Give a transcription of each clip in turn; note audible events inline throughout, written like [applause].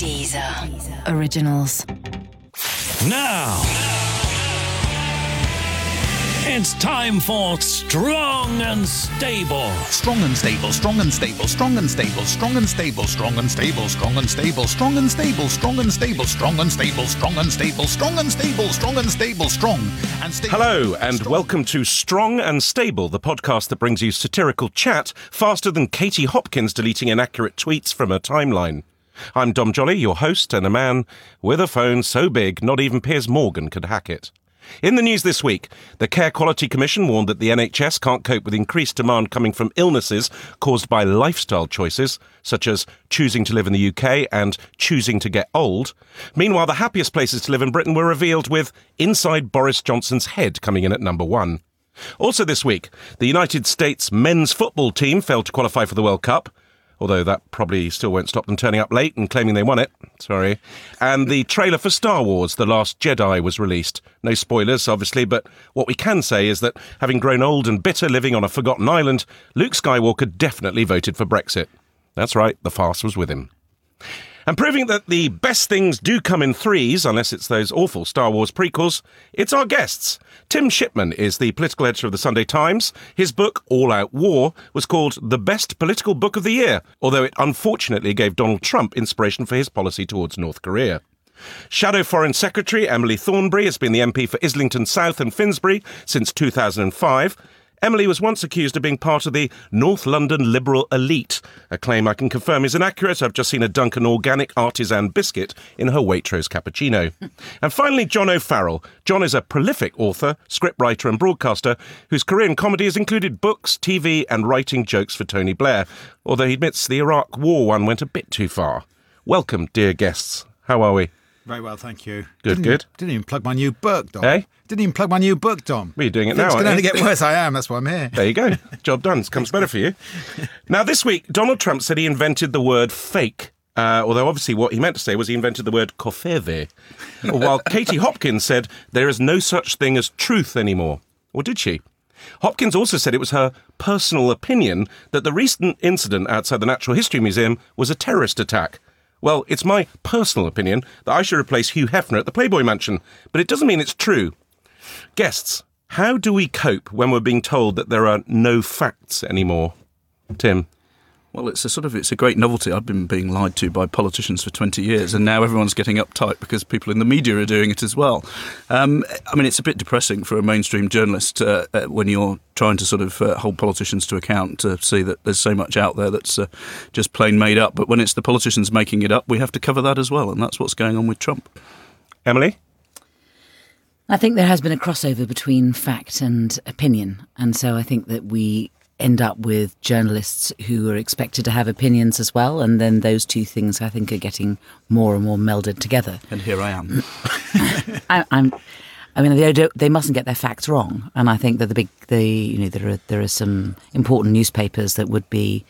Deezer. Originals. Now, it's time for Strong and Stable. Strong and stable, strong and stable, strong and stable, strong and stable, strong and stable, strong and stable, strong and stable, strong and stable, strong and stable, strong and stable, strong and stable, strong and stable, strong and stable. Hello, and welcome to Strong and Stable, the podcast that brings you satirical chat faster than Katie Hopkins deleting inaccurate tweets from her timeline. I'm Dom Joly, your host, and a man with a phone so big not even Piers Morgan could hack it. In the news this week, the Care Quality Commission warned that the NHS can't cope with increased demand coming from illnesses caused by lifestyle choices, such as choosing to live in the UK and choosing to get old. Meanwhile, the happiest places to live in Britain were revealed with Inside Boris Johnson's Head coming in at number one. Also this week, the United States men's football team failed to qualify for the World Cup although that probably still won't stop them turning up late and claiming they won it. Sorry. And the trailer for Star Wars The Last Jedi was released. No spoilers, obviously, but what we can say is that having grown old and bitter living on a forgotten island, Luke Skywalker definitely voted for Brexit. That's right, the farce was with him. And proving that the best things do come in threes, unless it's those awful Star Wars prequels, it's our guests. Tim Shipman is the political editor of the Sunday Times. His book, All Out War, was called the best political book of the year, although it unfortunately gave Donald Trump inspiration for his policy towards North Korea. Shadow Foreign Secretary Emily Thornberry has been the MP for Islington South and Finsbury since 2005. Emily was once accused of being part of the North London liberal elite, a claim I can confirm is inaccurate. I've just seen a Duncan organic artisan biscuit in her Waitrose cappuccino. [laughs] and finally, John O'Farrell. John is a prolific author, scriptwriter, and broadcaster whose career in comedy has included books, TV, and writing jokes for Tony Blair, although he admits the Iraq War one went a bit too far. Welcome, dear guests. How are we? Very well, thank you. Good, didn't, good. Didn't even plug my new book, Dom. Eh? Didn't even plug my new book, Dom. Well, you're doing it It's now, going aren't to get worse. I am. That's why I'm here. There you go. [laughs] Job done. It comes better for you. Now, this week, Donald Trump said he invented the word fake. Uh, although obviously what he meant to say was he invented the word covfefe. While [laughs] Katie Hopkins said there is no such thing as truth anymore. Or did she? Hopkins also said it was her personal opinion that the recent incident outside the Natural History Museum was a terrorist attack. Well, it's my personal opinion that I should replace Hugh Hefner at the Playboy Mansion, but it doesn't mean it's true. Guests, how do we cope when we're being told that there are no facts anymore? Tim. Well, it's a sort of it's a great novelty. I've been being lied to by politicians for twenty years, and now everyone's getting uptight because people in the media are doing it as well. Um, I mean, it's a bit depressing for a mainstream journalist uh, uh, when you're trying to sort of uh, hold politicians to account to see that there's so much out there that's uh, just plain made up. But when it's the politicians making it up, we have to cover that as well, and that's what's going on with Trump. Emily? I think there has been a crossover between fact and opinion. And so I think that we end up with journalists who are expected to have opinions as well. And then those two things, I think, are getting more and more melded together. And here I am. [laughs] I, I'm. I mean, they don't, they mustn't get their facts wrong, and I think that the big, the you know, there are there are some important newspapers that would be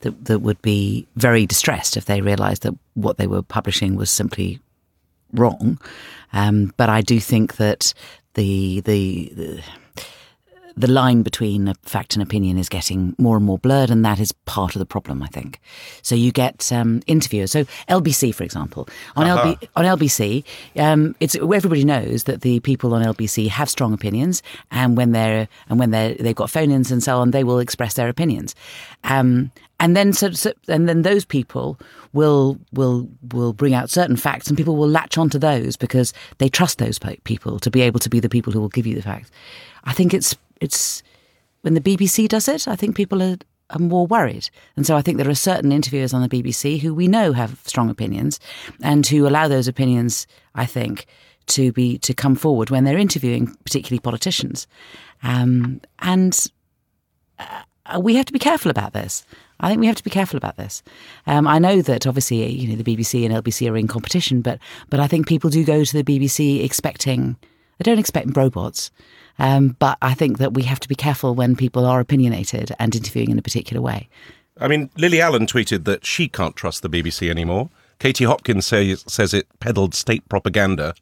that that would be very distressed if they realised that what they were publishing was simply wrong. Um, but I do think that the, the the the line between a fact and opinion is getting more and more blurred, and that is part of the problem, I think. So you get um, interviewers. So LBC, for example, on LB, on LBC, um, it's everybody knows that the people on LBC have strong opinions, and when they're and when they they've got phone-ins and so on, they will express their opinions. Um, and then so, so and then those people will will will bring out certain facts and people will latch onto those because they trust those people to be able to be the people who will give you the facts i think it's it's when the bbc does it i think people are are more worried. And so I think there are certain interviewers on the BBC who we know have strong opinions and who allow those opinions, I think, to be to come forward when they're interviewing particularly politicians. Um, and uh, we have to be careful about this. I think we have to be careful about this. Um, I know that obviously, you know, the BBC and LBC are in competition, but but I think people do go to the BBC expecting they don't expect robots. Um, but I think that we have to be careful when people are opinionated and interviewing in a particular way. I mean, Lily Allen tweeted that she can't trust the BBC anymore. Katie Hopkins says, says it peddled state propaganda.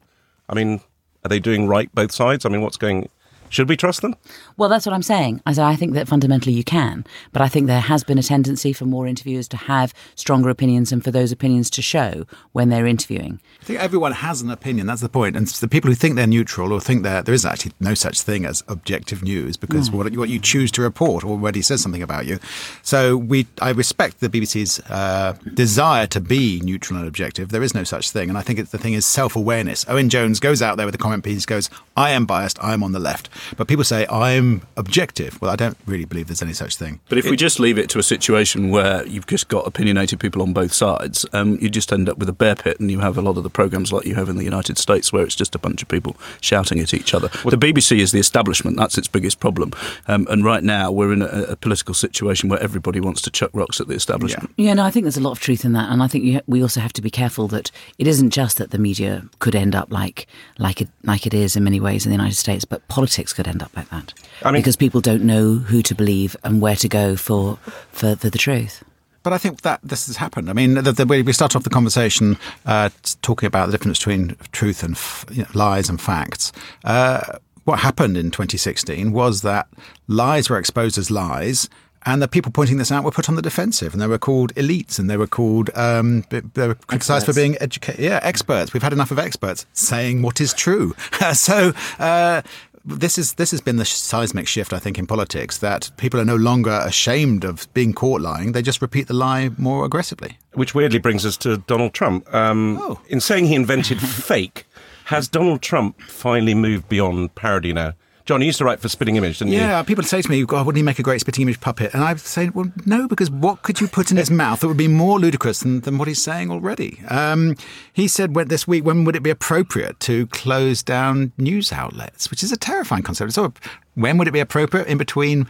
I mean, are they doing right both sides? I mean, what's going. Should we trust them? Well, that's what I'm saying. I said I think that fundamentally you can, but I think there has been a tendency for more interviewers to have stronger opinions and for those opinions to show when they're interviewing. I think everyone has an opinion. That's the point. And the people who think they're neutral or think that there is actually no such thing as objective news because what, what you choose to report already says something about you. So we, I respect the BBC's uh, desire to be neutral and objective. There is no such thing. And I think it's, the thing is self awareness. Owen Jones goes out there with a comment piece, goes, I am biased, I am on the left. But people say, I'm objective. Well, I don't really believe there's any such thing. But if we just leave it to a situation where you've just got opinionated people on both sides, um, you just end up with a bear pit, and you have a lot of the programs like you have in the United States, where it's just a bunch of people shouting at each other. the BBC is the establishment; that's its biggest problem. Um, and right now, we're in a, a political situation where everybody wants to chuck rocks at the establishment. Yeah, no, I think there's a lot of truth in that, and I think you, we also have to be careful that it isn't just that the media could end up like like it like it is in many ways in the United States, but politics could end up like that I mean- because people don't know who to believe and where to go for for, for the truth. But I think that this has happened. I mean, the, the we start off the conversation uh, talking about the difference between truth and f- you know, lies and facts. Uh, what happened in 2016 was that lies were exposed as lies. And the people pointing this out were put on the defensive, and they were called elites, and they were called um, they were criticised for being educated. Yeah, experts. We've had enough of experts saying what is true. [laughs] so uh, this is this has been the seismic shift, I think, in politics that people are no longer ashamed of being caught lying; they just repeat the lie more aggressively. Which weirdly brings us to Donald Trump. Um, Oh. In saying he invented [laughs] fake, has Donald Trump finally moved beyond parody now? John, you used to write for Spitting Image, didn't you? Yeah, people say to me, wouldn't he make a great spitting image puppet? And I say, well, no, because what could you put in his mouth that would be more ludicrous than, than what he's saying already? Um, he said when, this week, when would it be appropriate to close down news outlets, which is a terrifying concept. It's sort of, when would it be appropriate in between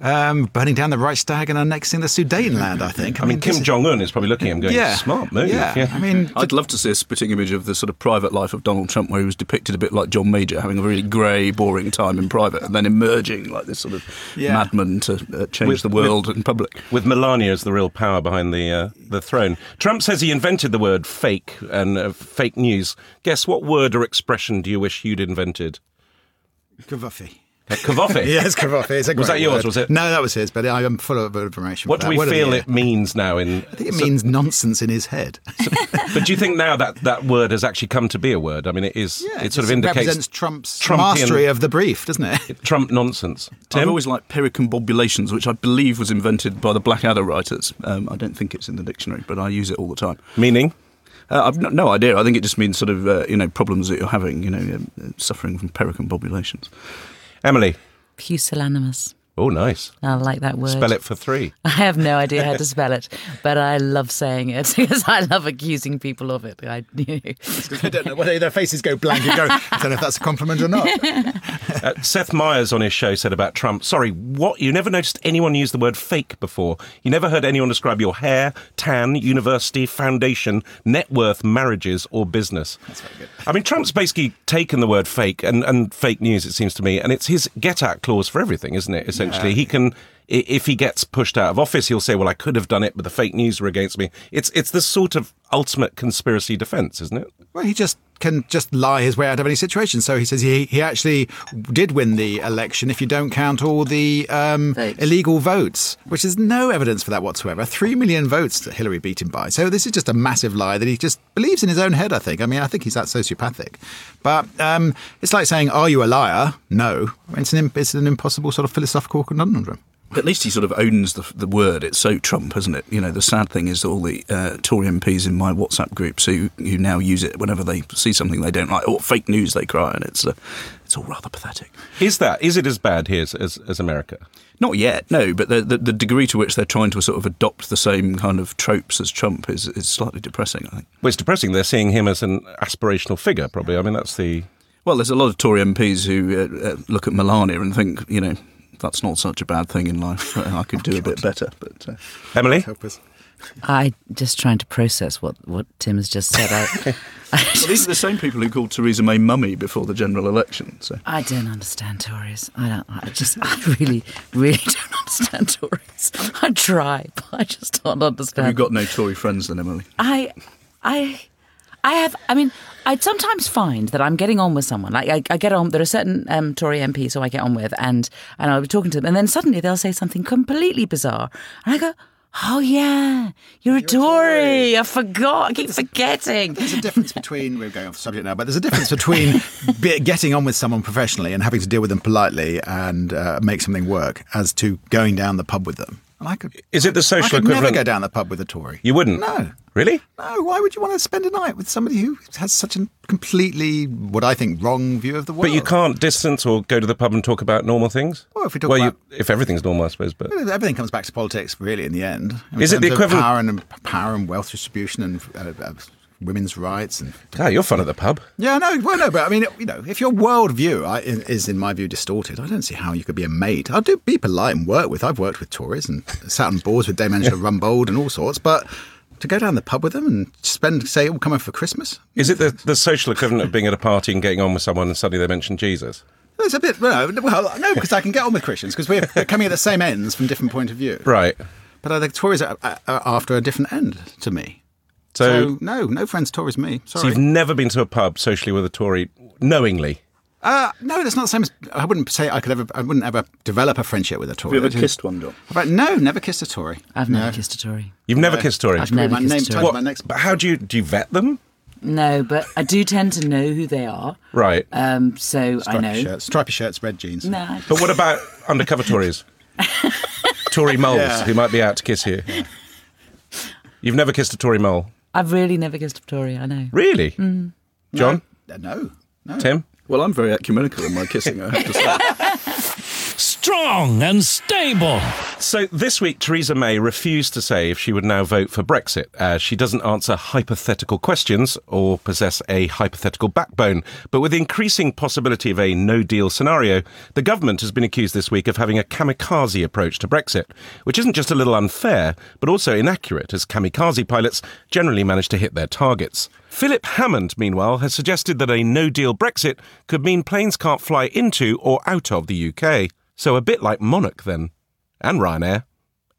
um, burning down the Reichstag and annexing the Sudetenland, I think? I mean, this Kim Jong Un is probably looking at him going, Yeah. smart move. Yeah. I mean, I'd love to see a spitting image of the sort of private life of Donald Trump, where he was depicted a bit like John Major, having a really grey, boring time in private, and then emerging like this sort of Yeah. madman to uh, change With- the world in public. with Melania as the real power behind the uh, the throne. Trump says he invented the word fake and uh, fake news. Guess what word or expression do you wish you'd invented? Kavafi. Uh, [laughs] Yes, covfefe. It's a Was that great yours, word. was it? No, that was his, but I am full of information. What do we Word of the feel it means now? In I think it means nonsense in his head. but do you think now that that word has actually come to be a word? I mean, it is. it sort of indicates represents Trump's Trumpian- mastery of the brief, doesn't it? [laughs] Trump nonsense. I've Tim, always liked pericombobulations, which I believe was invented by the Blackadder writers. Um, I don't think it's in the dictionary, but I use it all the time. meaning Uh, I've no, no idea. I think it just means sort of uh, you know problems that you're having, you know, um, uh, suffering from pericombobulations. Emily. Pusillanimous. Oh, nice. I like that word. Spell it for three. [laughs] I have no idea how to [laughs] spell it, but I love saying it [laughs] because I love accusing people of it. I, I don't know. Whether their faces go blank and go, I don't know if that's a compliment or not. Uh, Seth Meyers on his show said about Trump, sorry, what? You never noticed anyone use the word fake before. You never heard anyone describe your hair, tan, university, foundation, net worth, marriages, or business. That's very good. I mean, Trump's basically taken the word fake and, and fake news, it seems to me, and it's his get out clause for everything, isn't it? Essentially, he can. I- If he gets pushed out of office, he'll say, "Well, I could have done it, but the fake news were against me." It's it's the sort of ultimate conspiracy defence, isn't it? Well, he just can just lie his way out of any situation. So he says he, he actually did win the election if you don't count all the um, illegal votes, which is no evidence for that whatsoever. Three million votes that Hillary beat him by. So this is just a massive lie that he just believes in his own head, I think. I mean, I think he's that sociopathic. But um, it's like saying, Are you a liar? No. It's an, it's an impossible sort of philosophical conundrum. At least he sort of owns the, the word. It's so Trump, isn't it? You know, the sad thing is that all the uh, Tory MPs in my WhatsApp groups who, who now use it whenever they see something they don't like, or fake news, they cry, and it's uh, it's all rather pathetic. Is that is it as bad here as as, as America? Not yet, no, but the, the, the degree to which they're trying to sort of adopt the same kind of tropes as Trump is, is slightly depressing, I think. Well, it's depressing. They're seeing him as an aspirational figure, probably. I mean, that's the. Well, there's a lot of Tory MPs who uh, uh, look at Melania and think, you know, that's not such a bad thing in life. [laughs] I could do a bit better. But uh, Emily? Help us. I just trying to process what, what Tim has just said. I, [laughs] I, well, these are the same people who called Theresa May mummy before the general election. So I don't understand Tories. I don't. I just. I really, really don't understand Tories. I try, but I just don't understand. you've got no Tory friends then, Emily. I, I, I have. I mean, I sometimes find that I'm getting on with someone. Like I, I get on. There are certain um, Tory MPs who I get on with, and and I'll be talking to them, and then suddenly they'll say something completely bizarre, and I go. Oh yeah, you're a Tory. I forgot. I keep forgetting. There's a difference between we're going off the subject now, but there's a difference between [laughs] be, getting on with someone professionally and having to deal with them politely and uh, make something work, as to going down the pub with them. And I could. Is it the social I could never go down the pub with a Tory. You wouldn't? No. Really? No, why would you want to spend a night with somebody who has such a completely, what I think, wrong view of the world? But you can't distance or go to the pub and talk about normal things? Well, if we talk well, about- you, if everything's normal, I suppose. But Everything comes back to politics, really, in the end. In Is it the equivalent- power and power and wealth distribution and uh, uh, women's rights and ah, you're fun at the pub. yeah, no, well, no, but I mean, you know, if your worldview I- is, in my view, distorted, I don't see how you could be a mate. I'll do be polite and work with. I've worked with Tories and sat on boards with Dame Angela [laughs] Rumbold and all sorts, but to go down the pub with them and spend, say, all coming for Christmas, Is it the, the social equivalent of being at a party and getting on with someone and suddenly they mention Jesus? it's a bit well, well no, because I can get on with Christians because we're, we're coming at the same ends from different point of view. Right. But I think Tories are, are, are after a different end to me. So, So, no, no friends Tories me. Sorry. so Sorry. you've never been to a pub socially with a Tory knowingly? Uh, no, that's not the same as. I wouldn't say I could ever. I wouldn't ever develop a friendship with a Tory. Have you ever kissed one, John? But no, never kissed a Tory. I've never kissed a Tory. You've never kissed a Tory? I've never my kissed name a Tory. on my next. But how do you do you vet them? No, but I do tend to know who they are. Right. Um, so I Stripy know. shirts, stripy shirts, red jeans. No, I But what about undercover Tories? [laughs] Tory moles Yeah. who might be out to kiss you. You've never kissed a Tory mole? I've really never kissed a Tory. I know. Really? Mm. John? Uh, no, no. Tim? Well, I'm very ecumenical in my kissing, I have to say. [laughs] Strong and stable. So this week, Theresa May refused to say if she would now vote for Brexit, as she doesn't answer hypothetical questions or possess a hypothetical backbone. But with the increasing possibility of a no deal scenario, the government has been accused this week of having a kamikaze approach to Brexit, which isn't just a little unfair, but also inaccurate, as kamikaze pilots generally manage to hit their targets. Philip Hammond, meanwhile, has suggested that a no deal Brexit could mean planes can't fly into or out of the UK. So a bit like Monarch, then and Ryanair,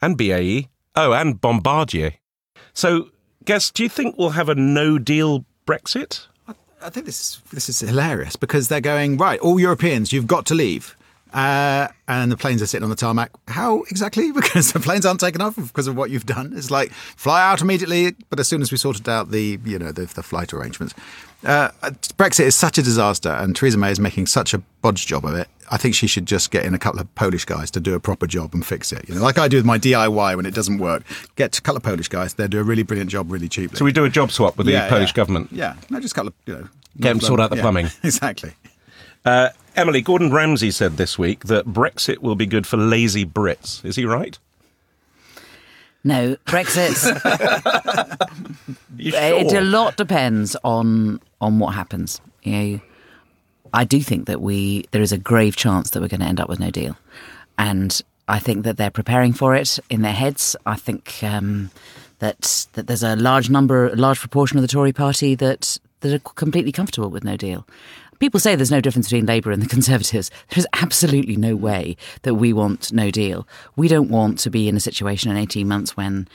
and BAE, oh, and Bombardier. So, guess, do you think we'll have a no deal Brexit? I think this is this is hilarious because they're going right. All Europeans, you've got to leave. Uh, and the planes are sitting on the tarmac. How exactly? [laughs] Because the planes aren't taken off because of what you've done. It's like fly out immediately. But as soon as we sorted out the you know the, the flight arrangements, uh, Brexit is such a disaster, and Theresa May is making such a bodge job of it. I think she should just get in a couple of Polish guys to do a proper job and fix it. You know, like I do with my DIY when it doesn't work. Get a couple of Polish guys. They do a really brilliant job, really cheaply. So we do a job swap with the Polish yeah. government. Yeah, no, just a couple of you know. Get 'em sort out the yeah, plumbing. [laughs] Exactly. Uh, Emily, Gordon Ramsay said this week that Brexit will be good for lazy Brits. Is he right? No, Brexit. [laughs] [laughs] You It a lot depends on on what happens. You know, I do think that we there is a grave chance that we're going to end up with no deal, and I think that they're preparing for it in their heads. I think um, that that there's a large number, a large proportion of the Tory Party that that are completely comfortable with no deal. People say there's no difference between Labour and the Conservatives. There's absolutely no way that we want no deal. We don't want to be in a situation in 18 months when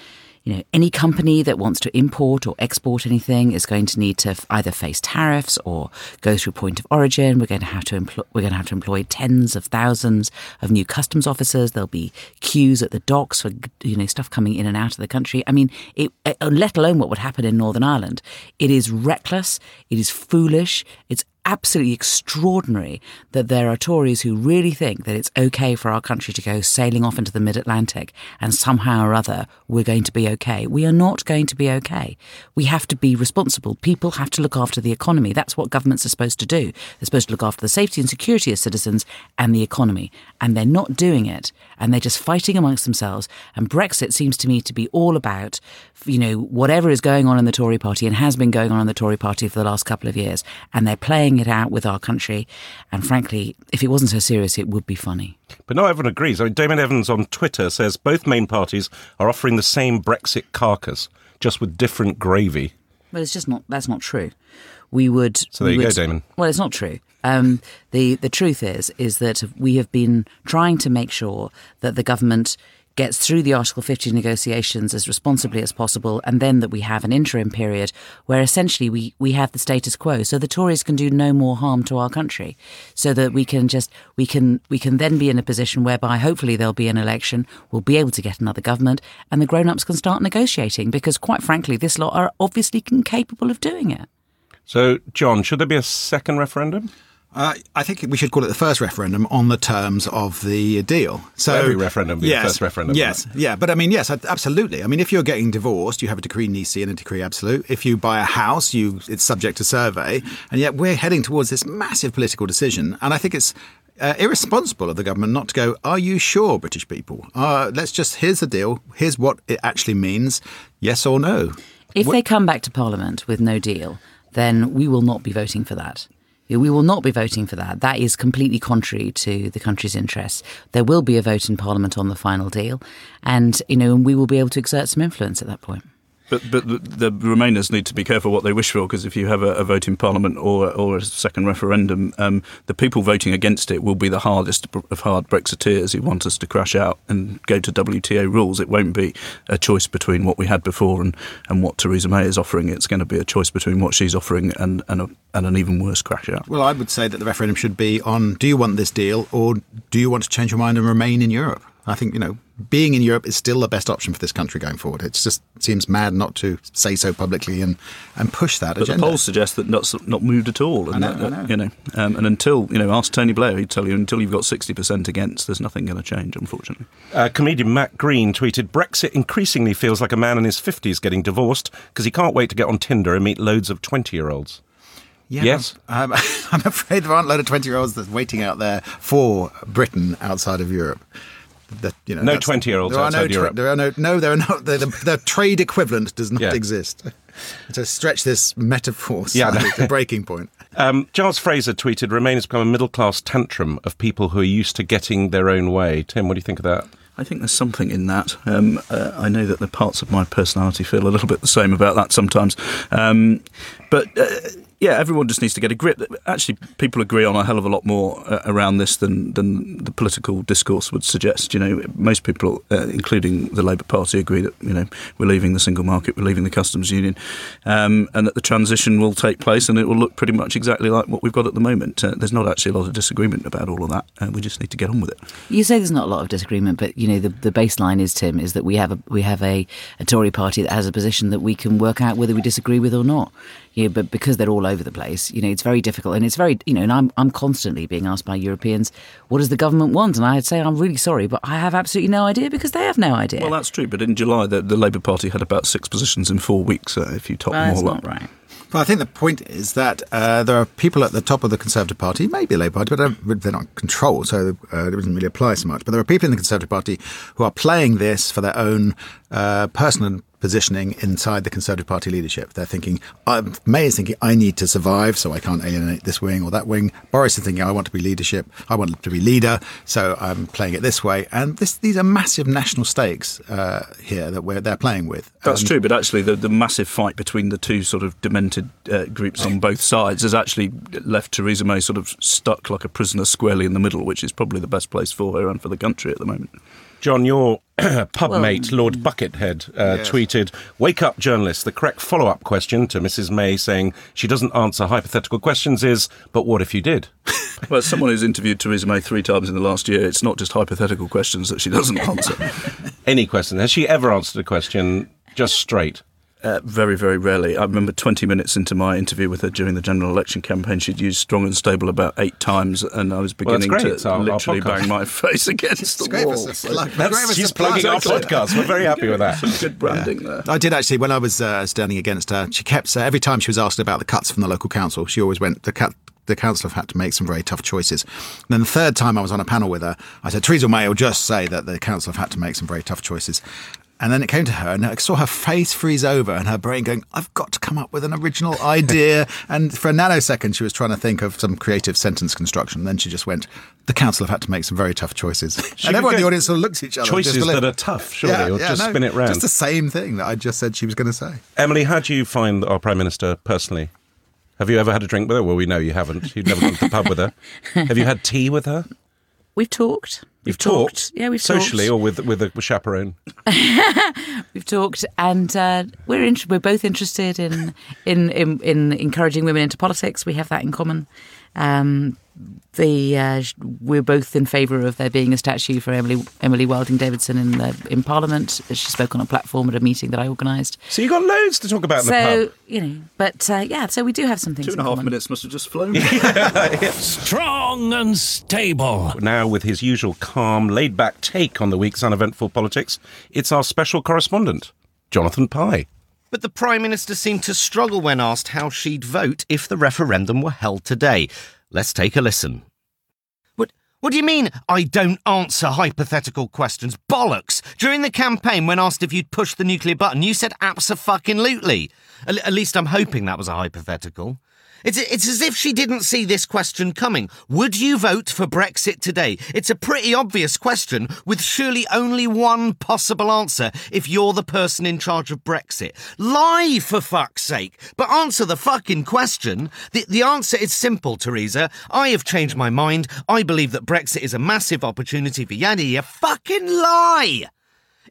you know, any company that wants to import or export anything is going to need to either face tariffs or go through point of origin. We're going to have to employ, we're going to have to employ tens of thousands of new customs officers. There'll be queues at the docks for you know stuff coming in and out of the country. I mean, it, uh, let alone what would happen in Northern Ireland. It is reckless. It is foolish. It's absolutely extraordinary that there are Tories who really think that it's okay for our country to go sailing off into the mid Atlantic and somehow or other we're going to be okay. We are not going to be okay. We have to be responsible. People have to look after the economy. That's what governments are supposed to do. They're supposed to look after the safety and security of citizens and the economy. And they're not doing it. And they're just fighting amongst themselves. And Brexit seems to me to be all about, you know, whatever is going on in the Tory party and has been going on in the Tory party for the last couple of years. And they're playing it out with our country. And frankly, if it wasn't so serious, it would be funny. But not everyone agrees. I mean, Damon Evans on Twitter says both main parties are offering the same Brexit carcass, just with different gravy. Well, it's just not. That's not true. We would. So there you go, Damon. Well, it's not true. Um, the the truth is is that we have been trying to make sure that the government gets through the Article 50 negotiations as responsibly as possible, and then that we have an interim period where essentially we, we have the status quo. So the Tories can do no more harm to our country. So that we can just we can we can then be in a position whereby hopefully there'll be an election, we'll be able to get another government, and the grown ups can start negotiating because quite frankly, this lot are obviously incapable of doing it. So, John, should there be a second referendum? Uh, I think we should call it the first referendum on the terms of the deal. So Every referendum be the first referendum, Yes, yeah, but I mean, yes, absolutely. I mean, if you're getting divorced, you have a decree nisi and a decree absolute. If you buy a house, you it's subject to survey, and yet we're heading towards this massive political decision. And I think it's uh, irresponsible of the government not to go. Are you sure, British people? Uh, let's just here's the deal. Here's what it actually means. Yes or no. If they come back to Parliament with no deal, then we will not be voting for that. We will not be voting for that. That is completely contrary to the country's interests. There will be a vote in Parliament on the final deal, and you know, we will be able to exert some influence at that point. But but the, the Remainers need to be careful what they wish for because if you have a, a, vote in Parliament or or a second referendum, um, the people voting against it will be the hardest of hard Brexiteers who want us to crash out and go to WTO rules. It won't be a choice between what we had before and, and what Theresa May is offering. It's going to be a choice between what she's offering and and, a, and an even worse crash out. Well, I would say that the referendum should be on: Do you want this deal, or do you want to change your mind and remain in Europe? I think you know being in Europe is still the best option for this country going forward. It just seems mad not to say so publicly and, and push that but agenda. the polls suggest that not not moved at all. And I know, that, I know. You know, um, and until you know, ask Tony Blair, he'd tell you until you've got sixty percent against, there's nothing going to change. Unfortunately, uh, comedian Matt Green tweeted: "Brexit increasingly feels like a man in his fifties getting divorced because he can't wait to get on Tinder and meet loads of twenty-year-olds." Yeah, Yes? I'm, [laughs] I'm afraid there aren't a load of 20 year olds that's waiting out there for Britain outside of Europe. That, you know, No 20-year-olds outside no tw- Europe. There are no, no, there are not. The, the, the trade equivalent does not Yeah. exist. [laughs] to stretch this metaphor Yeah, slightly no. to breaking point. [laughs] Um, Giles Fraser tweeted: "Remain has become a middle-class tantrum of people who are used to getting their own way." Tim, what do you think of that? I think there's something in that. Um, uh, I know that the parts of my personality feel a little bit the same about that sometimes, um, but. Uh, yeah, everyone just needs to get a grip. Actually, people agree on a hell of a lot more uh, around this than than the political discourse would suggest. You know, most people, uh, including the Labour Party, agree that you know we're leaving the single market, we're leaving the customs union, um, and that the transition will take place, and it will look pretty much exactly like what we've got at the moment. Uh, there's not actually a lot of disagreement about all of that. We just need to get on with it. You say there's not a lot of disagreement, but you know the, the baseline is Tim is that we have a we have a, a Tory party that has a position that we can work out whether we disagree with or not. Yeah, but because they're all over the place, you know, it's very difficult, and it's very you know, and I'm I'm constantly being asked by Europeans, what does the government want? And I'd say I'm really sorry, but I have absolutely no idea because they have no idea. Well, that's true. But in July, the, the Labour Party had about six positions in four weeks. Uh, if you top Well, them that's all not up, right. Well, I think the point is that uh, there are people at the top of the Conservative Party, maybe Labour Party, but they're- they're not controlled, so uh, it doesn't really apply so much. But there are people in the Conservative Party who are playing this for their own uh, personal positioning inside the Conservative Party leadership. They're thinking, uh, May is thinking, I need to survive, so I can't alienate this wing or that wing. Boris is thinking, I want to be leadership, I want to be leader, so I'm playing it this way. And this, these are massive national stakes uh, here that we're, they're playing with. That's Um, true, but actually, the, the massive fight between the two sort of demented uh, groups on both sides has actually left Theresa May sort of stuck like a prisoner squarely in the middle, which is probably the best place for her and for the country at the moment. John, your [clears throat] pub Well- mate, Lord Buckethead, uh, tweeted, Wake up, journalists. The correct follow up question to Mrs. May saying she doesn't answer hypothetical questions is, But what if you did? [laughs] Well, as someone who's interviewed Theresa May three times in the last year, it's not just hypothetical questions that she doesn't [laughs] answer. Any question. Has she ever answered a question just straight? Uh, very, very rarely. I remember 20 minutes into my interview with her during the general election campaign, she'd used strong and stable about eight times, and I was beginning great. to It's our- our literally podcast. bang my face [laughs] against the great for wall. us. So- Like- That's, great for she's supply. plugging our [laughs] Exactly. podcast. We're very happy with that. Good branding there. I did actually when I was uh, standing against her. She kept uh, every time she was asked about the cuts from the local council. She always went the cut. The council have had to make some very tough choices. And then the third time I was on a panel with her, I said Theresa May will just say that the council have had to make some very tough choices. And then it came to her, and I saw her face freeze over, and her brain going, "I've got to come up with an original idea." [laughs] and for a nanosecond, she was trying to think of some creative sentence construction. And then she just went, "The council have had to make some very tough choices." She [laughs] and everyone in the audience sort of looked at each other. Choices disbelief. that are tough, surely, or just no, spin it round. Just the same thing that I just said she was going to say. Emily, how do you find our Prime Minister personally? Have you ever had a drink with her? Well, we know you haven't. You've never gone to the pub with her. [laughs] Have you had tea with her? We've talked. You've talked. Yeah, we've talked socially talked. or with with a chaperone. [laughs] We've talked, and uh, we're in, we're both interested in, in in in encouraging women into politics. We have that in common. Um, the uh, we're both in favour of there being a statue for Emily Emily Wilding Davidson in the in Parliament. She spoke on a platform at a meeting that I organised. So you got loads to talk about in the So pub. you know, but uh, yeah, so we do have some things. Two and a half common. minutes must have just flown. [laughs] [laughs] Strong and stable. Now, with his usual calm, laid back take on the week's uneventful politics, it's our special correspondent, Jonathan Pie. But the Prime Minister seemed to struggle when asked how she'd vote if the referendum were held today. Let's take a listen. What, what do you mean, I don't answer hypothetical questions? Bollocks! During the campaign, when asked if you'd push the nuclear button, you said abso-fucking-lutely. At, at least I'm hoping that was a hypothetical. It's, it's as if she didn't see this question coming. Would you vote for Brexit today? It's a pretty obvious question, with surely only one possible answer if you're the person in charge of Brexit. Lie, for fuck's sake! But answer the fucking question. The, the answer is simple, Theresa. I have changed my mind. I believe that Brexit is a massive opportunity for yada yada. Fucking lie!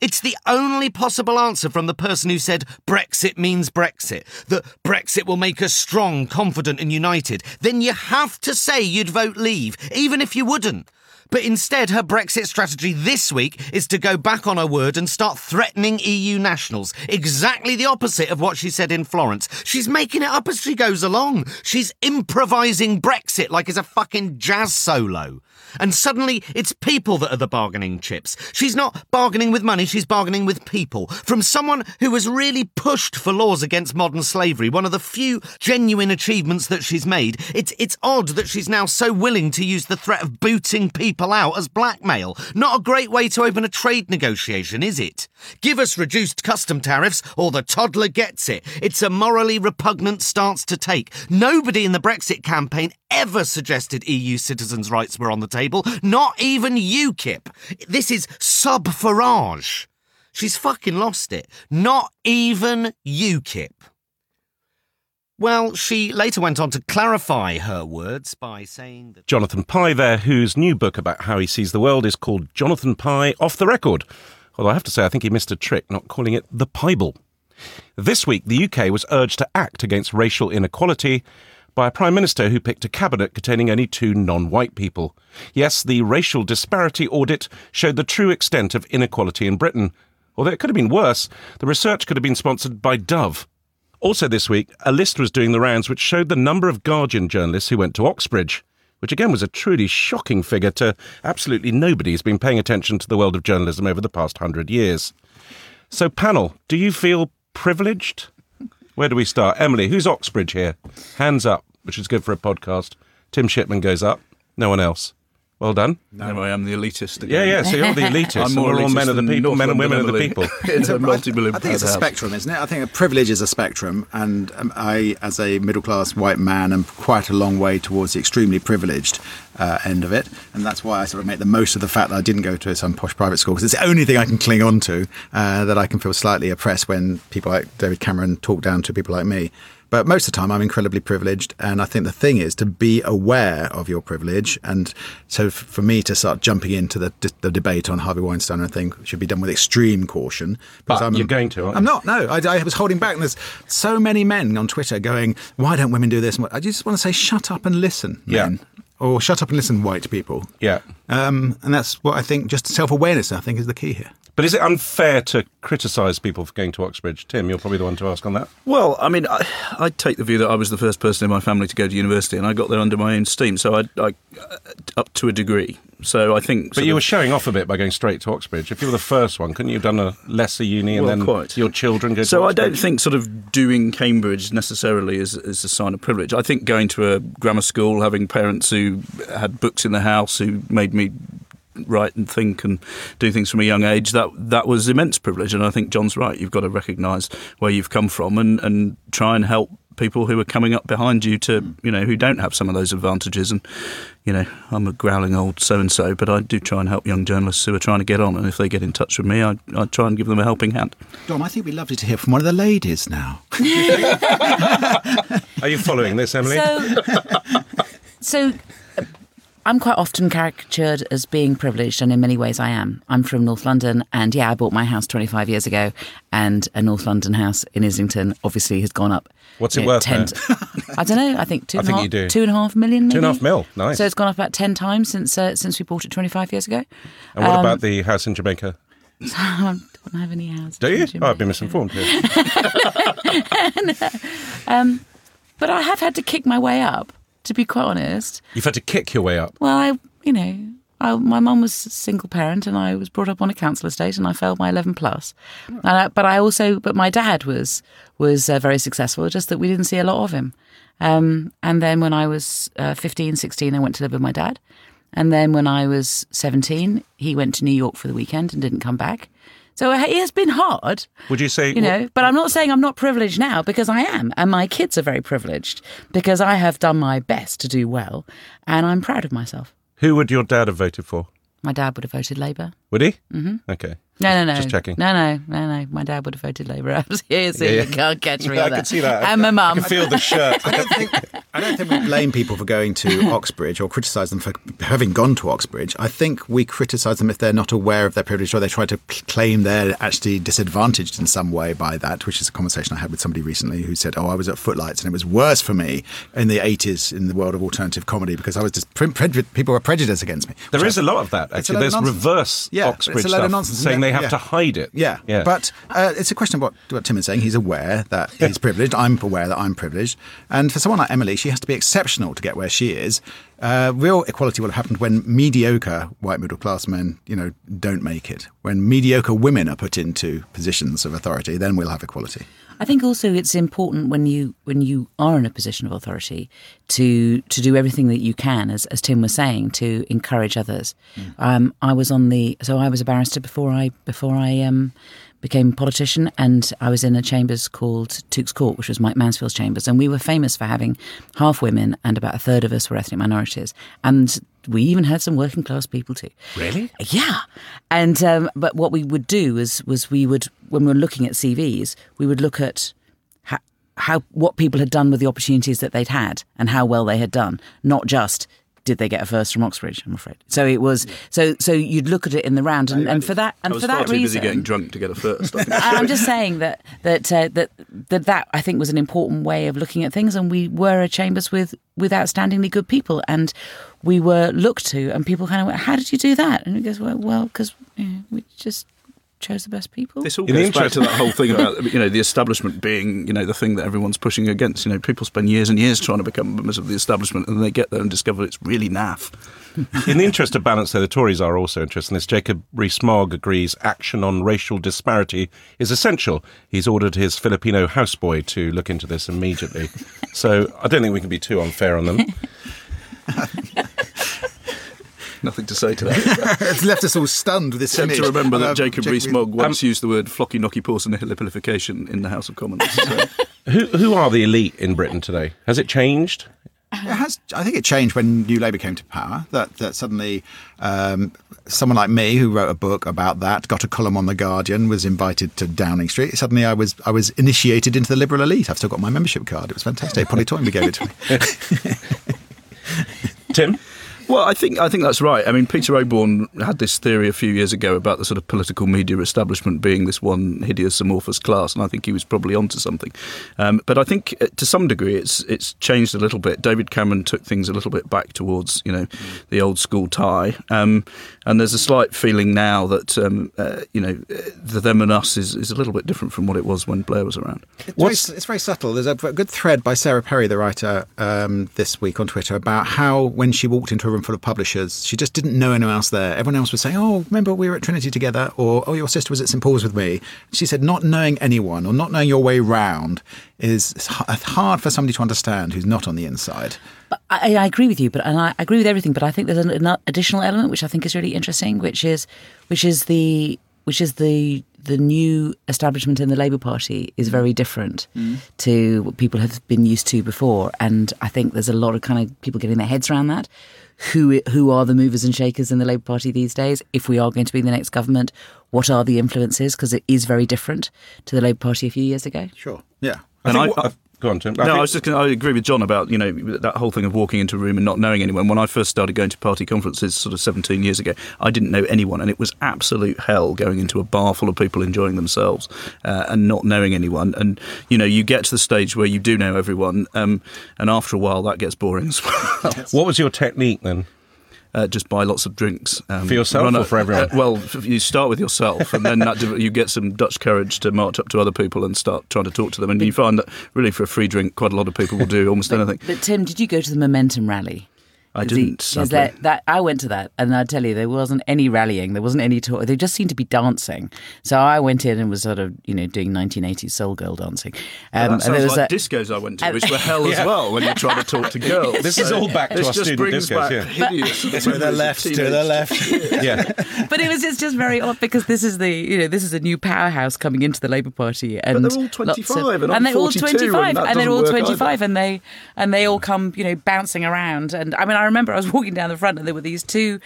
It's the only possible answer from the person who said Brexit means Brexit, that Brexit will make us strong, confident, and united. Then you have to say you'd vote leave, even if you wouldn't. But instead, her Brexit strategy this week is to go back on her word and start threatening EU nationals. Exactly the opposite of what she said in Florence. She's making it up as she goes along. She's improvising Brexit like it's a fucking jazz solo. And suddenly, it's people that are the bargaining chips. She's not bargaining with money, she's bargaining with people. From someone who has really pushed for laws against modern slavery, one of the few genuine achievements that she's made, it's, it's odd that she's now so willing to use the threat of booting people out as blackmail. Not a great way to open a trade negotiation, is it? Give us reduced custom tariffs, or the toddler gets it. It's a morally repugnant stance to take. Nobody in the Brexit campaign ever suggested EU citizens' rights were on the table, not even UKIP. This is sub Farage. She's fucking lost it. Not even UKIP. Well, she later went on to clarify her words by saying that. Jonathan Pie there, whose new book about how he sees the world is called Jonathan Pie Off the Record. Although I have to say, I think he missed a trick not calling it the Bible. This week, the UK was urged to act against racial inequality by a Prime Minister who picked a cabinet containing only two non white people. Yes, the racial disparity audit showed the true extent of inequality in Britain. Although it could have been worse, the research could have been sponsored by Dove. Also, this week, a list was doing the rounds which showed the number of Guardian journalists who went to Oxbridge, which again was a truly shocking figure to absolutely nobody who's been paying attention to the world of journalism over the past hundred years. So, panel, do you feel privileged? Where do we start? Emily, who's Oxbridge here? Hands up, which is good for a podcast. Tim Shipman goes up. No one else. Well done. No, I am the elitist. Yeah, Again. yeah. So you're the [laughs] elitist. I'm more We're all elitist men of the than people, North men and women of the people. [laughs] It's a multi-million I think it's a spectrum, isn't it? I think a privilege is a spectrum, and um, I, as a middle-class white man, am quite a long way towards the extremely privileged uh, end of it, and that's why I sort of make the most of the fact that I didn't go to some posh private school because it's the only thing I can cling on to. Uh, that I can feel slightly oppressed when people like David Cameron talk down to people like me. But most of the time, I'm incredibly privileged, and I think the thing is to be aware of your privilege. And so, for me to start jumping into the, the debate on Harvey Weinstein, I think should be done with extreme caution. But because you're going to, aren't I'm not. No, I, I was holding back. And there's so many men on Twitter going, "Why don't women do this?" And? I just want to say, shut up and listen, Yeah. men. Or shut up and listen, white people. Yeah. Um, and that's what I think. Just self awareness, I think, is the key here. But is it unfair to criticise people for going to Oxbridge? Tim, you're probably the one to ask on that. Well, I mean, I, I take the view that I was the first person in my family to go to university, and I got there under my own steam. So I, I uh, up to a degree. So I think. But you of- were showing off a bit by going straight to Oxbridge. If you were the first one, couldn't you have done a lesser uni and Well, then quite. your children go to So I don't think sort of doing Cambridge necessarily is, is a sign of privilege. I think going to a grammar school, having parents who had books in the house who made me write and think and do things from a young age, that that was immense privilege. And I think John's right. You've got to recognise where you've come from and, and try and help people who are coming up behind you to you know who don't have some of those advantages and you know I'm a growling old so and so but I do try and help young journalists who are trying to get on and if they get in touch with me I, I try and give them a helping hand Dom, I think we'd be lovely to hear from one of the ladies now. [laughs] Are you following this, Emily? So, [laughs] so I'm quite often caricatured as being privileged, and in many ways I am. I'm from North London, and yeah, I bought my house 25 years ago, and a North London house in Islington obviously has gone up. What's it know, worth 10 I don't know. I think two [laughs] I and think half- you do. two and a half million. Two and a maybe? half mil, nice. So it's gone up about 10 times since uh, since we bought it 25 years ago. And what Um, about the house in Jamaica? [laughs] I don't have any houses. Do you? Oh, I've been misinformed here. [laughs] But I have had to kick my way up, to be quite honest. You've had to kick your way up. Well, I, you know, I, my mum was a single parent, and I was brought up on a council estate, and I failed my eleven plus. And I, but I also, but my dad was was uh, very successful. Just that we didn't see a lot of him. Um, and then when I was uh, 15, 16, I went to live with my dad. And then when I was 17, he went to New York for the weekend and didn't come back. So it has been hard, Would you say? you know. But I'm not saying I'm not privileged now because I am, and my kids are very privileged because I have done my best to do well, and I'm proud of myself. Who would your dad have voted for? My dad would have voted Labour. Would he? Mm-hmm. Okay. No, no, no. Just checking. No, no, no, no. My dad would have voted Labour. [laughs] I was here, so Yeah, yeah. you can't catch me I on can that. see that. And my mum. I can feel the shirt. I don't think I don't think we blame people for going to [laughs] Oxbridge or criticise them for having gone to Oxbridge. I think we criticise them if they're not aware of their privilege or they try to claim they're actually disadvantaged in some way by that, which is a conversation I had with somebody recently who said, "Oh, I was at Footlights and it was worse for me in the '80s in the world of alternative comedy because I was just pre- pre- people were prejudiced against me." There Which is I- a lot of that, actually. load of There's nonsense. reverse Yeah, it's a Oxbridge load of nonsense. saying they have Yeah. to hide it. Yeah, Yeah. but uh, it's a question of what, what Tim is saying. He's aware that [laughs] he's privileged. I'm aware that I'm privileged. And for someone like Emily, she has to be exceptional to get where she is. Uh, real equality will have happened when mediocre white middle class men, you know, don't make it. When mediocre women are put into positions of authority, then we'll have equality. I think also it's important when you when you are in a position of authority to to do everything that you can, as as Tim was saying, to encourage others. Um, I was on the so I was a barrister before I before I um, became a politician, and I was in a chambers called Tooks Court, which was Mike Mansfield's chambers, and we were famous for having half women and about a third of us were ethnic minorities, and we even had some working class people too. Really? Yeah, and um, but what we would do is was we would when we were looking at CVs, we would look at how, what people had done with the opportunities that they'd had and how well they had done, not just did they get a first from Oxbridge. I'm afraid. So it was so so you'd look at it in the round, and, and for that and for that too busy reason, getting drunk to get a first. I am [laughs] just saying that that uh, that that that I think was an important way of looking at things, and we were a chambers with with outstandingly good people, and we were looked to, and people kind of went, "How did you do that?" And it goes, "Well, well, because you know, we just chose the best people." This all In the goes back interest- to that whole thing about you know the establishment being you know the thing that everyone's pushing against. You know, people spend years and years trying to become members of the establishment, and they get there and discover it's really naff. [laughs] In the interest of balance, though, the Tories are also interested in this. Jacob Rees-Mogg agrees action on racial disparity is essential. He's ordered his Filipino houseboy to look into this immediately. [laughs] so I don't think we can be too unfair on them. [laughs] Nothing to say to that. [laughs] it's left us all stunned with this Except image. to remember that uh, Jacob Jacob Rees-Mogg once used the word floccinaucinihilipilification in the House of Commons. So. [laughs] who, who are the elite in Britain today? Has it changed? It has. I think it changed when New Labour came to power. That that suddenly um, someone like me, who wrote a book about that, got a column on the Guardian, was invited to Downing Street. Suddenly, I was I was initiated into the Liberal elite. I've still got my membership card. It was fantastic. Polly Toynbee gave it to me. [laughs] Tim? Well, I think I think that's right. I mean, Peter Oborne had this theory a few years ago about the sort of political media establishment being this one hideous amorphous class, and I think he was probably onto something. Um, but I think uh, to some degree it's it's changed a little bit. David Cameron took things a little bit back towards you know the old school tie, um, and there's a slight feeling now that um, uh, you know the them and us is, is a little bit different from what it was when Blair was around. It's very, it's very subtle. There's a good thread by Sarah Perry, the writer, um, this week on Twitter about how when she walked into a room full of publishers, she just didn't know anyone else there. Everyone else was saying, "Oh, remember we were at Trinity together," or "Oh, your sister was at St Paul's with me." She said, "Not knowing anyone or not knowing your way round is hard for somebody to understand who's not on the inside." But I, I agree with you, but and I agree with everything. But I think there's an, an additional element which I think is really interesting, which is which is the which is the the new establishment in the Labour Party is very different mm. to what people have been used to before, and I think there's a lot of kind of people getting their heads around that. Who who are the movers and shakers in the Labour Party these days? If we are going to be the next government, what are the influences? Because it is very different to the Labour Party a few years ago. Sure. Yeah. And I, think what- I, Go on, Tim. no, think- I was just going to, I agree with John about, you know, that whole thing of walking into a room and not knowing anyone. When I first started going to party conferences sort of 17 years ago, I didn't know anyone and it was absolute hell going into a bar full of people enjoying themselves uh, and not knowing anyone. And, you know, you get to the stage where you do know everyone um, and after a while that gets boring as [laughs] well. What was your technique then? Uh, just buy lots of drinks um, For yourself or a- for everyone? uh, well, you start with yourself, and then that, dev- [laughs] you get some Dutch courage to march up to other people and start trying to talk to them. And you find that really, for a free drink, quite a lot of people will do almost anything. But Tim, did you go to the Momentum rally? I didn't. he- sadly. that, that I went to that, and I tell you, there wasn't any rallying, there wasn't any talk. They just seemed to be dancing. So I went in and was sort of, you know, doing 1980s soul girl dancing. Um, that and sounds there was like a, discos I went to, which were hell as [laughs] well when you're trying to talk to girls. [laughs] This is all back to this our just student brings discos, back yeah. hideous To the left, to the left. [laughs] yeah. but it was it's just very odd because this is the you know this is a new powerhouse coming into the Labour Party, and they're all lots 25 and I'm they're all 42 and 25, and they're all doesn't work 25, and they and they all come you know bouncing around. And I mean, I remember I was walking down the front, and there were these two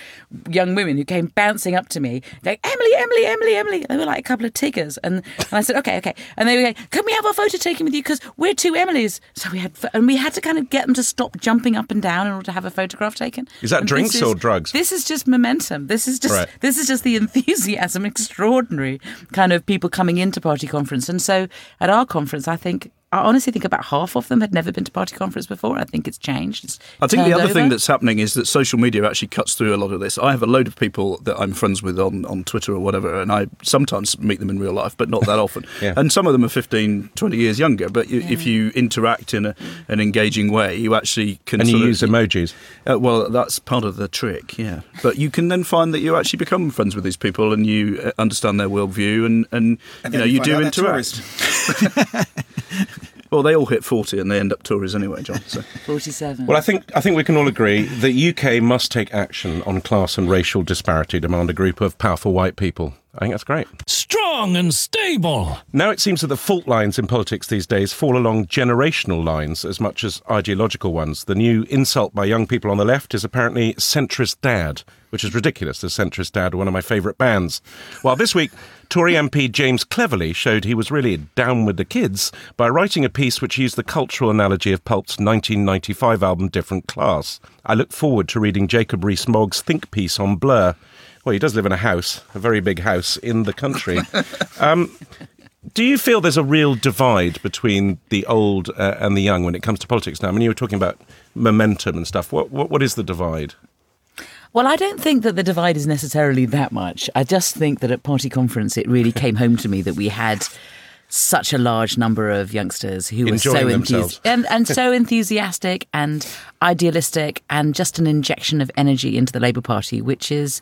young women who came bouncing up to me, going Emily, Emily, Emily, Emily. They were like a couple of tigers, and, and I said, okay, okay, and they were going, can we have our photo taken with you because we're two Emilys? So we had and we had to kind of get them to stop jumping up and down in order to have a photograph taken. Is that And drinks this or drugs? This is just momentum. This is just Right. this is just the enthusiasm, [laughs] extraordinary kind of people coming into party conference. And so at our conference, I think I honestly think about half of them had never been to party conference before. I think it's changed. It's I think the turned other thing that's happening is that social media actually cuts through a lot of this. I have a load of people that I'm friends with on, on Twitter or whatever, and I sometimes meet them in real life, but not that often. [laughs] Yeah. And some of them are 15, 20 years younger, but you, if you interact in a, an engaging way, you actually can. And you sort of- use emojis. Uh, well, that's part of the trick, yeah. But you can then find that you actually become friends with these people and you uh, understand their worldview and, and, you know, you do interact. [laughs] Well, they all hit 40 and they end up Tories anyway, John. So. [laughs] forty-seven. Well, I think I think we can all agree that the UK must take action on class and racial disparity, demand a group of powerful white people. I think that's great. Strong and stable. Now it seems that the fault lines in politics these days fall along generational lines as much as ideological ones. The new insult by young people on the left is apparently centrist dad, which is ridiculous, as centrist dad are one of my favourite bands. While this week, Tory MP James Cleverly showed he was really down with the kids by writing a piece which used the cultural analogy of Pulp's 1995 album Different Class. I look forward to reading Jacob Rees-Mogg's think piece on Blur. Well, he does live in a house, a very big house in the country. Um, do you feel there's a real divide between the old uh, and the young when it comes to politics now? I mean, you were talking about momentum and stuff. What what, what is the divide? Well, I don't think that the divide is necessarily that much. I just think that at party conference, it really came home to me that we had such a large number of youngsters who were so themselves. and, and [laughs] so enthusiastic and idealistic and just an injection of energy into the Labour Party, which is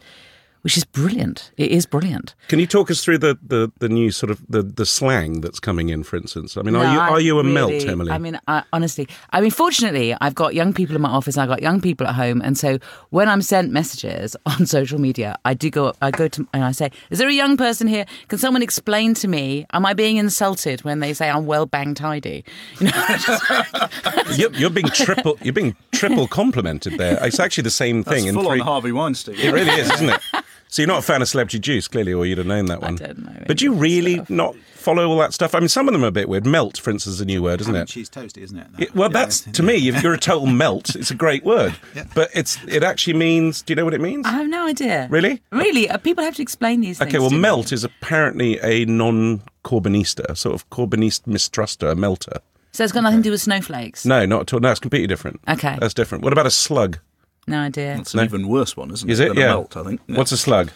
which is brilliant. It is brilliant. Can you talk us through the, the, the new sort of the, the slang that's coming in, for instance? I mean, are you are you a melt, Emily? I mean, I, honestly, I mean, fortunately, I've got young people in my office. I've got young people at home, and so when I'm sent messages [laughs] on social media, I do go. I go to and I say, "Is there a young person here? Can someone explain to me? Am I being insulted when they say I'm well bang tidy?" [laughs] You know, [laughs] you're, you're being triple you're being triple complimented there. It's actually the same That's thing in full three. on Harvey Weinstein. It really is, isn't it? So you're not a fan of Celebrity Juice, clearly, or you'd have known that one. I don't know But do you any of that really stuff. not follow all that stuff? I mean, some of them are a bit weird. Melt, for instance, is a new word, isn't Ham it? cheese toasty, isn't it? It- well, Yeah, that's to me. If you're a total melt, it's a great word. [laughs] But it's it actually means. Do you know what it means? I have no idea. Really? Really? Uh, People have to explain these things. Okay, well, to me. melt is apparently a non-Corbynista, sort of Corbynist mistruster, a melter. So it's got nothing to do with snowflakes. No, not at all. No, it's completely different. Okay. That's different. What about a slug? No idea. It's an even worse one, isn't Is it? it? Than Yeah. a melt, I think. Yeah. What's a slug?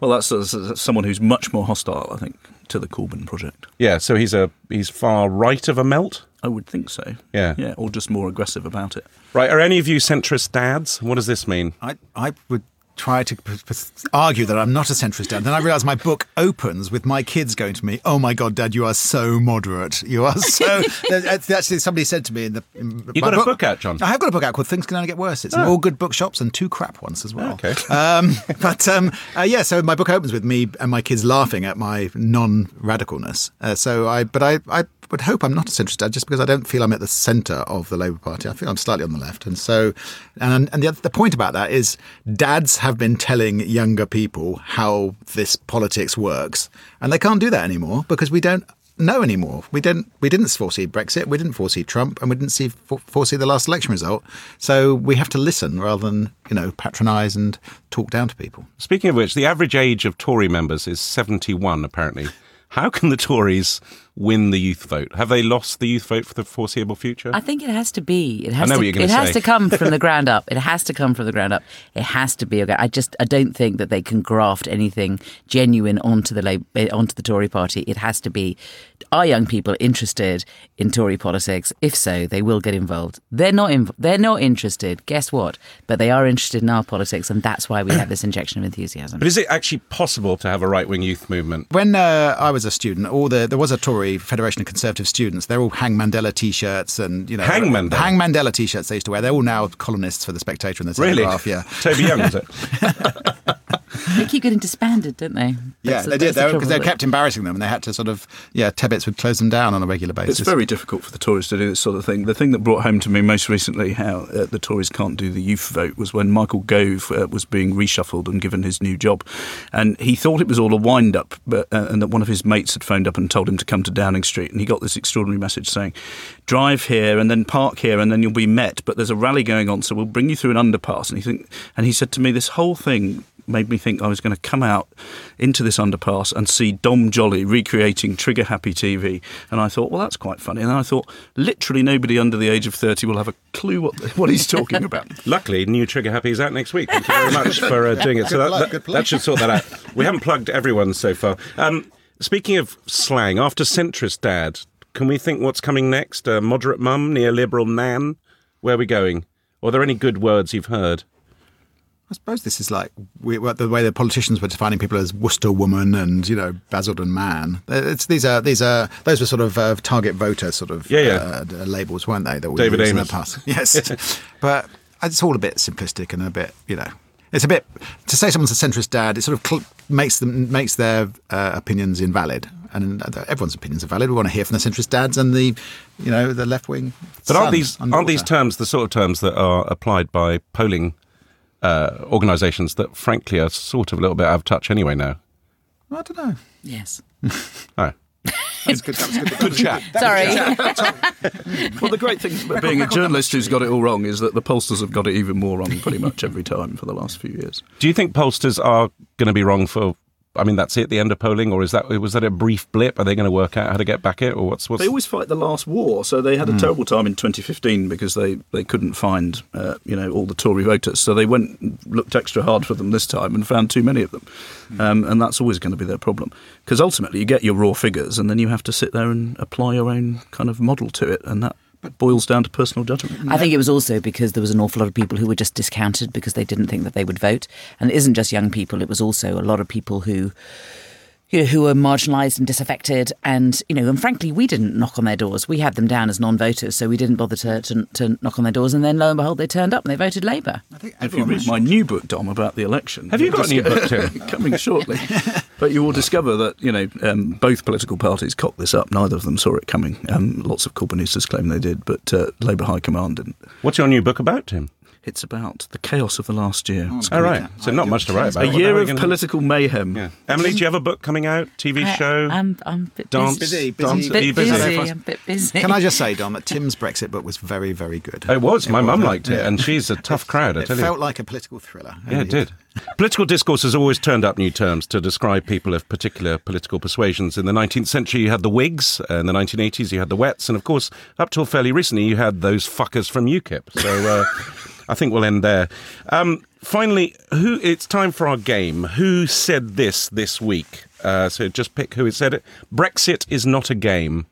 Well, that's, that's, that's someone who's much more hostile, I think, to the Corbyn project. Yeah, so he's a he's far right of a melt. I would think so. Yeah. Yeah, or just more aggressive about it. Right. Are any of you centrist dads? What does this mean? I, I would try to p- p- argue that I'm not a centrist dad. Then I realise my book opens with my kids going to me, "Oh my God, Dad, you are so moderate. You are so." [laughs] Actually somebody said to me in the. In You got a book out, John? I have got a book out called "Things Can Only Get Worse." It's in all good bookshops and two crap ones as well. Okay. [laughs] Um, but um, uh, yeah, so my book opens with me and my kids laughing at my non-radicalness. Uh, so I, but I, I would hope I'm not a centrist dad just because I don't feel I'm at the centre of the Labour Party. I feel I'm slightly on the left, and so, and and the the point about that is dads have been telling younger people how this politics works, and they can't do that anymore because we don't know anymore. We didn't we didn't foresee Brexit, we didn't foresee Trump, and we didn't see foresee the last election result. So we have to listen rather than you know patronise and talk down to people. Speaking of which, the average age of Tory members is seventy-one. Apparently, how can the Tories win the youth vote? Have they lost the youth vote for the foreseeable future? I think it has to be. It has know to. what you're gonna say. it has to come from the [laughs] ground up. It has to come from the ground up. It has to be. Okay, I just. I don't think that they can graft anything genuine onto the Lab- eh, onto the Tory party. It has to be. Are young people interested in Tory politics? If so, they will get involved. They're not. Inv- they're not interested. Guess what? But they are interested in our politics, and that's why we have this injection of enthusiasm. but is it actually possible to have a right-wing youth movement? When uh, I was a student, all the there was a Tory Federation of Conservative Students. They're all Hang Mandela T-shirts and you know Hang Mandela? Hang Mandela T-shirts they used to wear. They're all now columnists for the Spectator and the Really? Telegraph. Yeah, Toby Young, is it? [laughs] [laughs] they keep getting disbanded, don't they? yeah, That's- they did. that's the Because they kept embarrassing them, and they had to sort of yeah, Tebbets would close them down on a regular basis. It's very difficult for the Tories to do this sort of thing. The thing that brought home to me most recently how uh, the Tories can't do the youth vote was when Michael Gove uh, was being reshuffled and given his new job. And he thought it was all a wind up, but, uh, and that one of his mates had phoned up and told him to come to Downing Street. And he got this extraordinary message saying, drive here and then park here and then you'll be met. But there's a rally going on, so we'll bring you through an underpass. And he, think, and he said to me, this whole thing made me think I was going to come out into this underpass and see Dom Joly recreating Trigger Happy TV. And I thought, well, that's quite funny. And I thought, literally nobody under the age of 30 will have a clue what, [laughs] what he's talking about. [laughs] Luckily, new Trigger Happy is out next week. Thank you very much [laughs] for uh, doing it. So that, that, that should sort that out. We haven't plugged everyone so far. Um, speaking of slang, after centrist dad, can we think what's coming next? Uh, moderate mum, neoliberal nan? Where are we going? Are there any good words you've heard? I suppose this is like we, the way the politicians were defining people as Worcester woman and you know Basildon man. It's, these are these are those were sort of uh, target voter sort of Yeah, yeah. Uh, labels, weren't they? That we David used in the past. [laughs] Yes, but it's all a bit simplistic and a bit you know. It's a bit to say someone's a centrist dad. It sort of cl- makes them makes their uh, opinions invalid, and uh, everyone's opinions are valid. We want to hear from the centrist dads and the, you know, the left wing. But aren't these aren't these terms the sort of terms that are applied by polling uh, organisations that, frankly, are sort of a little bit out of touch anyway now? I don't know. Yes. [laughs] Oh. That's good. That was good. Good chat. Sorry. [laughs] Well, the great thing about being a journalist who's got it all wrong is that the pollsters have got it even more wrong pretty much every time for the last few years. Do you think pollsters are going to be wrong for? I mean, that's it, the end of polling, or is that was that a brief blip? Are they going to work out how to get back it, or what's what's? They always fight the last war, so they had a terrible time in 2015 because they, they couldn't find uh, you know all the Tory voters. So they went looked extra hard for them this time and found too many of them, um, and that's always going to be their problem because ultimately you get your raw figures and then you have to sit there and apply your own kind of model to it, and that boils down to personal judgment. I think it was also because there was an awful lot of people who were just discounted because they didn't think that they would vote. And it isn't just young people, it was also a lot of people who you know, who were marginalised and disaffected and you know and frankly we didn't knock on their doors we had them down as non-voters so we didn't bother to, to, to knock on their doors and then lo and behold they turned up and they voted labour If you read my new book, Dom, about the election, Have you got a new book, Tim? [laughs] coming shortly? but you will discover that you know um, both political parties cocked this up. Neither of them saw it coming. Um, lots of Corbynistas claim they did, but uh, Labour High Command didn't. What's your new book about, Tim? It's about the chaos of the last year. All right, so not much to write about. A year of gonna- political mayhem. Yeah. Emily, do you have a book coming out? TV I- show? I'm, I'm a bit Dance? busy, Busy, busy. Dance? bit busy. busy? I'm a bit busy Can I just say, Dom, that Tim's Brexit book was very, very good. It was. My mum liked it, yeah. and she's a tough crowd. I It tell you. felt like a political thriller. Yeah, it did. Political discourse has always turned up new terms to describe people of particular political persuasions. In the 19th century, you had the Whigs. Uh, in the 1980s, you had the Wets. And of course, up till fairly recently, you had those fuckers from UKIP. So uh, I think we'll end there. Um, finally, who? it's time for our game. Who said this this week? Uh, so just pick who it said it. Brexit is not a game.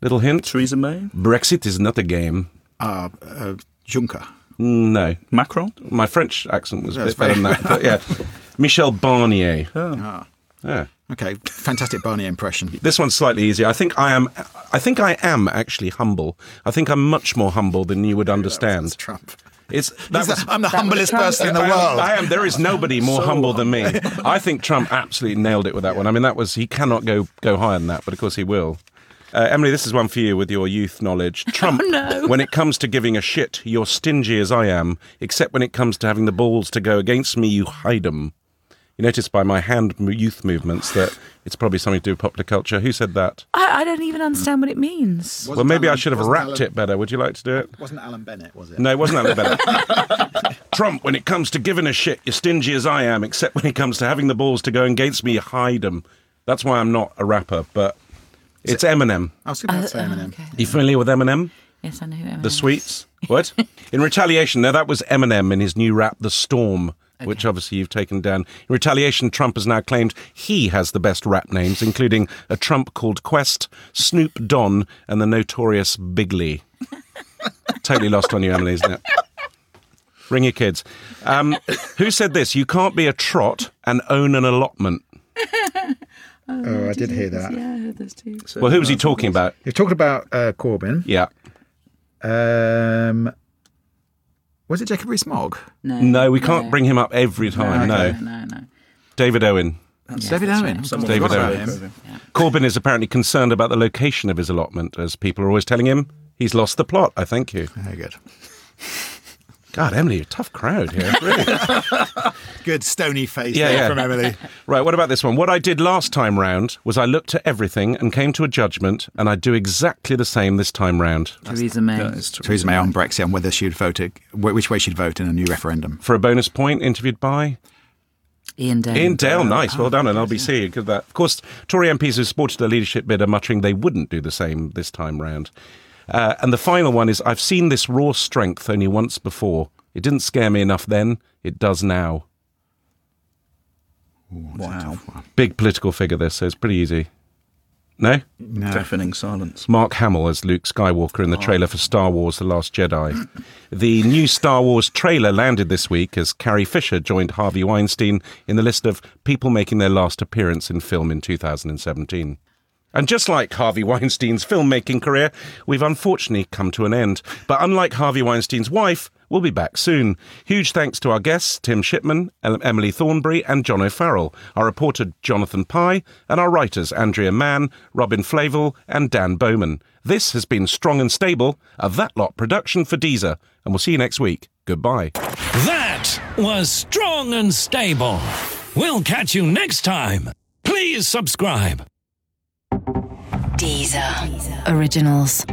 Little hint. Theresa May, Brexit is not a game. Uh, uh, Juncker. No. Macron. My French accent was a bit better than that. But yeah. [laughs] Michel Barnier. Ah. Yeah. Okay, fantastic Barnier impression. This one's slightly easier. I think I am. I think I am actually humble. I think I'm much more humble than you would That's understand. Trump. It's that was. the- I'm the that humblest person in the I am, world. I am. There is nobody more humble than me. I think Trump absolutely nailed it with that one. I mean, that was he cannot go go higher than that, but of course he will. Uh, Emily, this is one for you with your youth knowledge. [laughs] Trump, no. when it comes to giving a shit, you're stingy as I am, except when it comes to having the balls to go against me, you hide 'em. You notice by my hand youth movements that it's probably something to do with popular culture. Who said that? I, I don't even understand what it means. well, maybe I should have wrapped it better. Would you like to do it? Wasn't Alan Bennett, was it? No, it wasn't Alan Bennett. [laughs] Trump, when it comes to giving a shit, you're stingy as I am, except when it comes to having the balls to go against me, you hide them. That's why I'm not a rapper, but it's Eminem. I was going to say Eminem. okay. You familiar with Eminem? Yes, I know who Eminem The. Sweets? [laughs] What? In retaliation, now that was Eminem in his new rap, The Storm, which obviously you've taken down. In retaliation, Trump has now claimed he has the best rap names, including a Trump called Quest, Snoop Don, and the notorious Bigley. [laughs] totally lost on you, Emily, isn't it? Ring your kids. Um, who said this? You can't be a trot and own an allotment. [laughs] Oh, I did hear that. Yeah, I heard this too. Well, who was he talking about? You're talking about uh, Corbyn. Yeah. Um, was it Jacob Rees-Mogg? No, No, we can't bring him up every time. No. No, no, no. David Owen. David Owen. Someone David Owen. about him. Corbyn is apparently concerned about the location of his allotment, as people are always telling him. He's lost the plot, I thank you. Very good. God, Emily, you're a tough crowd here. Really. [laughs] Good stony face Yeah, there yeah. from Emily. right, what about this one? What I did last time round was I looked at everything and came to a judgment, and I do exactly the same this time round. Theresa May. That is true. Theresa May on Brexit and whether she'd vote, ag- which way she'd vote in a new referendum. For a bonus point, interviewed by Iain Dale. Iain Dale. Nice, well oh, done, and LBC. Good that. Of course, Tory MPs who supported the leadership bid are muttering they wouldn't do the same this time round. Uh, and the final one is I've seen this raw strength only once before. It didn't scare me enough then. It does now. Wow. Big political figure, this, so it's pretty easy. No? Deafening silence. Mark Hamill as Luke Skywalker in the trailer for Star Wars The Last Jedi. The new Star Wars trailer landed this week as Carrie Fisher joined Harvey Weinstein in the list of people making their last appearance in film in 2017. And just like Harvey Weinstein's filmmaking career, we've unfortunately come to an end. But unlike Harvey Weinstein's wife, we'll be back soon. Huge thanks to our guests, Tim Shipman, Emily Thornberry, and John O'Farrell, our reporter, Jonathan Pie, and our writers, Andrea Mann, Robin Flavel, and Dan Bowman. This has been Strong and Stable, a That Lot production for Deezer, and we'll see you next week. Goodbye. That was strong and stable. We'll catch you next time. Please subscribe. Deezer. Originals.